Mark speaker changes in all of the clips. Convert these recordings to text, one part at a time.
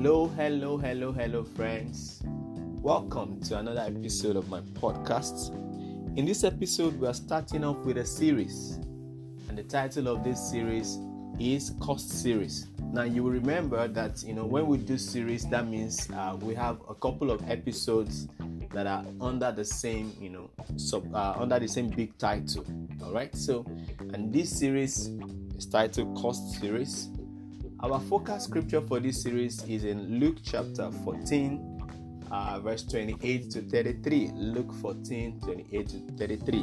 Speaker 1: Hello, hello, hello, hello, friends. Welcome to another episode of my podcast. In this episode, we are starting off with a series, and the title of this series is Cost Series. Now, you will remember that you know when we do series, that means uh, we have a couple of episodes that are under the same you know sub uh, under the same big title. All right, so and this series is titled Cost Series our focus scripture for this series is in Luke chapter 14, uh, verse 28 to 33. Luke 14, 28 to 33.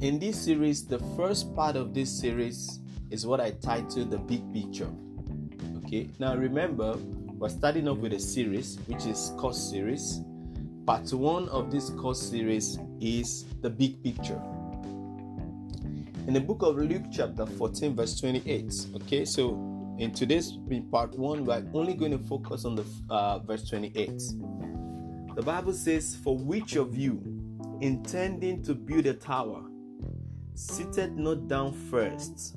Speaker 1: In this series, the first part of this series is what I titled The Big Picture. Okay, now remember, we're starting off with a series which is cost series. Part one of this cost series is The Big Picture in the book of Luke, chapter 14, verse 28. Okay, so in today's in part one, we're only going to focus on the uh, verse 28. The Bible says, For which of you, intending to build a tower, seated not down first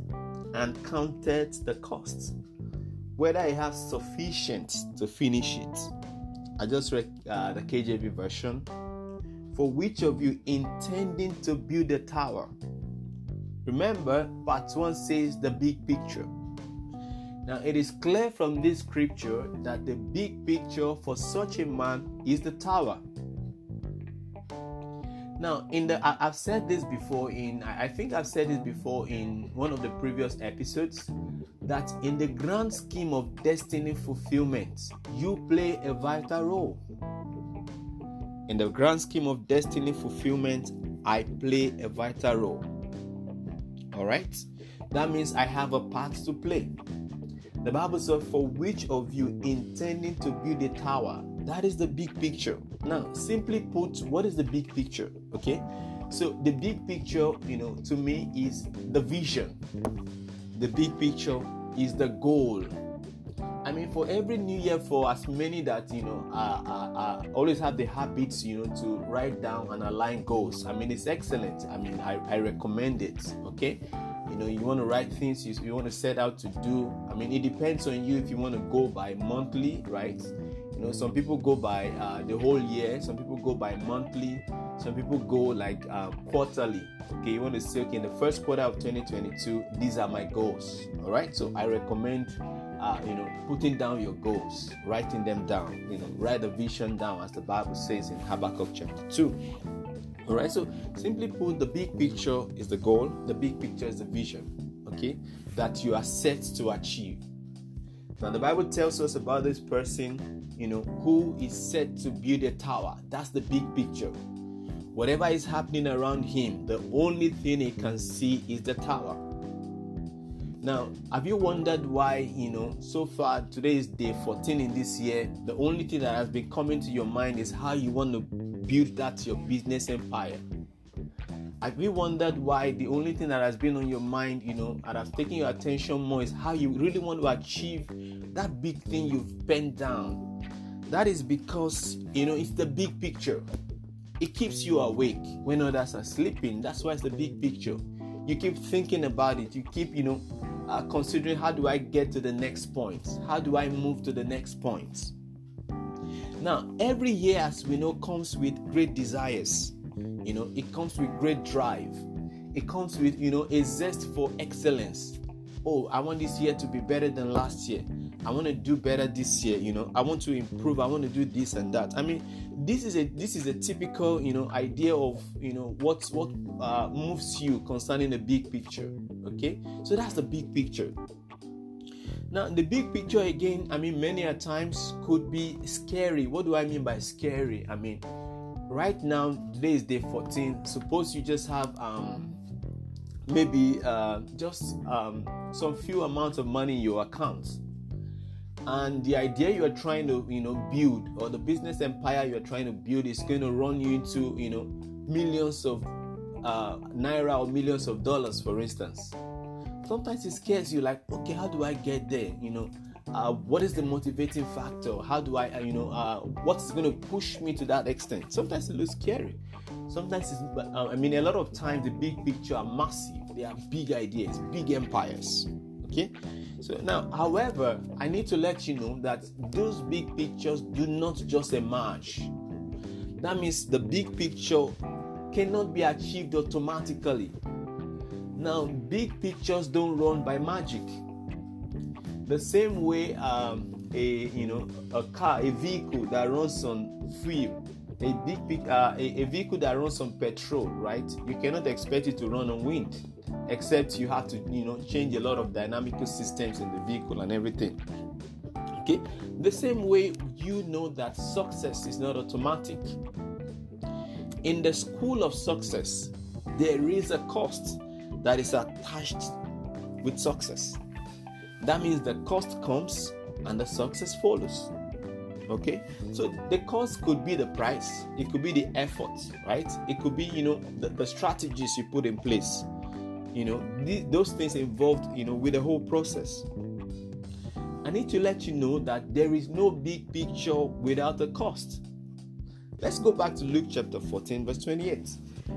Speaker 1: and counted the cost, whether he has sufficient to finish it? I just read uh, the KJV version. For which of you intending to build a tower, Remember, part 1 says the big picture. Now, it is clear from this scripture that the big picture for such a man is the tower. Now, in the I, have said this before in I think I've said this before in one of the previous episodes that in the grand scheme of destiny fulfillment, you play a vital role. In the grand scheme of destiny fulfillment, I play a vital role. All right? That means I have a part to play. The Bible says, For which of you intending to build a tower? That is the big picture. Now, simply put, what is the big picture? Okay? So, the big picture, you know, to me is the vision. The big picture is the goal. I mean, for every new year, for as many that you know, uh, uh, uh, always have the habits, you know, to write down and align goals. I mean, it's excellent. I mean, I, I recommend it. Okay, you know, you want to write things you, you want to set out to do. I mean, it depends on you if you want to go by monthly, right? You know, some people go by uh, the whole year. Some people go by monthly. Some people go like uh, quarterly. Okay, you want to say, okay, in the first quarter of 2022, these are my goals. All right, so I recommend uh, you know, putting down your goals, writing them down, you know, write a vision down, as the Bible says in Habakkuk chapter 2. All right, so simply put, the big picture is the goal, the big picture is the vision, okay, that you are set to achieve. Now, the Bible tells us about this person, you know, who is set to build a tower. That's the big picture. Whatever is happening around him, the only thing he can see is the tower. Now, have you wondered why, you know, so far today is day 14 in this year? The only thing that has been coming to your mind is how you want to build that your business empire. Have you wondered why the only thing that has been on your mind, you know, that has taken your attention more is how you really want to achieve that big thing you've penned down? That is because, you know, it's the big picture. It keeps you awake when others are sleeping. That's why it's the big picture. You keep thinking about it. You keep, you know, uh, considering how do I get to the next point? How do I move to the next point? Now, every year, as we know, comes with great desires. You know, it comes with great drive. It comes with, you know, a zest for excellence. Oh, I want this year to be better than last year. I want to do better this year. You know, I want to improve. I want to do this and that. I mean, this is a this is a typical, you know, idea of you know what what uh, moves you concerning the big picture. Okay, so that's the big picture. Now, the big picture again, I mean, many a times could be scary. What do I mean by scary? I mean, right now, today is day 14. Suppose you just have um, maybe uh, just um, some few amounts of money in your account and the idea you are trying to you know build or the business empire you are trying to build is going to run you into you know millions of uh, naira or millions of dollars for instance. Sometimes it scares you like okay how do i get there? You know uh, what is the motivating factor? How do i uh, you know uh, what's going to push me to that extent? Sometimes it looks scary. Sometimes it's uh, i mean a lot of times the big picture are massive. They are big ideas big empires Okay, so now, however, I need to let you know that those big pictures do not just emerge. That means the big picture cannot be achieved automatically. Now, big pictures don't run by magic. The same way um, a you know a car, a vehicle that runs on fuel, a big uh, a, a vehicle that runs on petrol, right? You cannot expect it to run on wind except you have to you know change a lot of dynamical systems in the vehicle and everything. Okay? The same way you know that success is not automatic. In the school of success there is a cost that is attached with success. That means the cost comes and the success follows. Okay? So the cost could be the price. It could be the effort right? It could be you know the, the strategies you put in place you know those things involved you know with the whole process. I need to let you know that there is no big picture without a cost. Let's go back to luke chapter 14 verse 28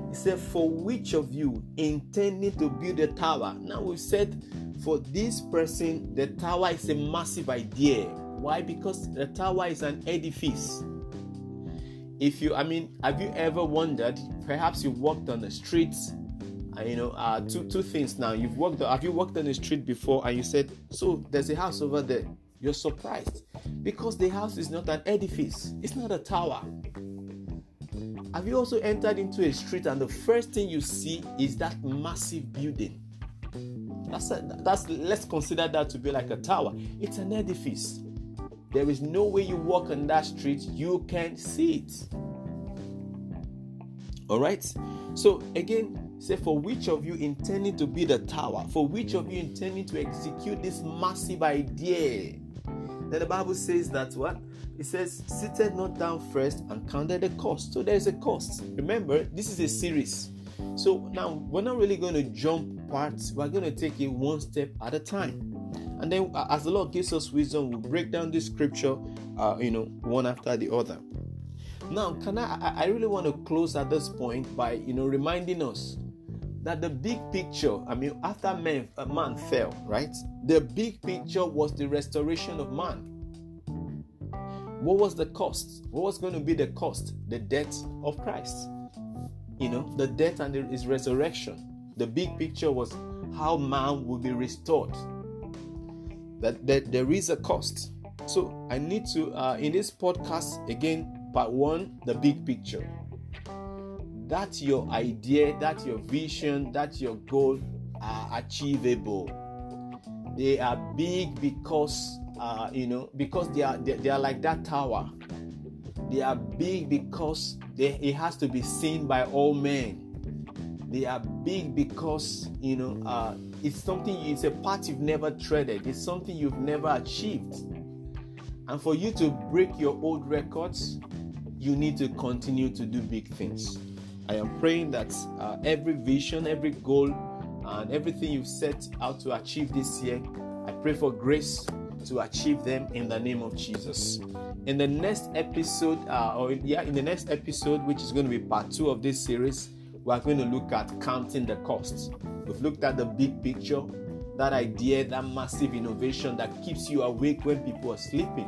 Speaker 1: He said for which of you intending to build a tower? Now we said for this person the tower is a massive idea. Why? Because the tower is an edifice. If you i mean have you ever wondered perhaps you walked on the streets you know, uh, two two things now. You've walked. Have you walked on the street before and you said, "So there's a house over there." You're surprised because the house is not an edifice. It's not a tower. Have you also entered into a street and the first thing you see is that massive building? That's a, that's let's consider that to be like a tower. It's an edifice. There is no way you walk on that street you can see it. All right. So again, Say, for which of you intending to build a tower? For which of you intending to execute this massive idea? Then the Bible says that what? It says, seated not down first and counted the cost. So there's a cost. Remember, this is a series. So now we're not really going to jump parts, we're going to take it one step at a time. And then, as the Lord gives us wisdom, we'll break down this scripture, uh, you know, one after the other. Now, can I? I really want to close at this point by, you know, reminding us that the big picture, I mean, after man, uh, man fell, right? The big picture was the restoration of man. What was the cost? What was going to be the cost? The death of Christ. You know, the death and his resurrection. The big picture was how man will be restored. That, that there is a cost. So I need to, uh, in this podcast, again, part one, the big picture that your idea, that your vision, that your goal are achievable. They are big because uh, you know because they are they, they, are like that tower. They are big because they, it has to be seen by all men. They are big because you know uh, it's something. It's a path you've never treaded. It's something you've never achieved. And for you to break your old records, you need to continue to do big things. I am praying that uh, every vision, every goal, and everything you've set out to achieve this year, I pray for grace to achieve them in the name of Jesus. In the next episode, uh, or yeah, in the next episode, which is going to be part two of this series, we are going to look at counting the costs. We've looked at the big picture, that idea, that massive innovation that keeps you awake when people are sleeping.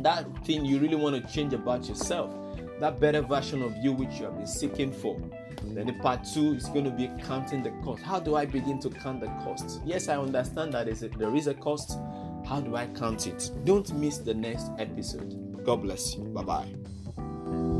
Speaker 1: That thing you really want to change about yourself that better version of you which you have been seeking for. Then the part two is going to be counting the cost. How do I begin to count the cost? Yes, I understand that there is a cost. How do I count it? Don't miss the next episode. God bless you. Bye bye.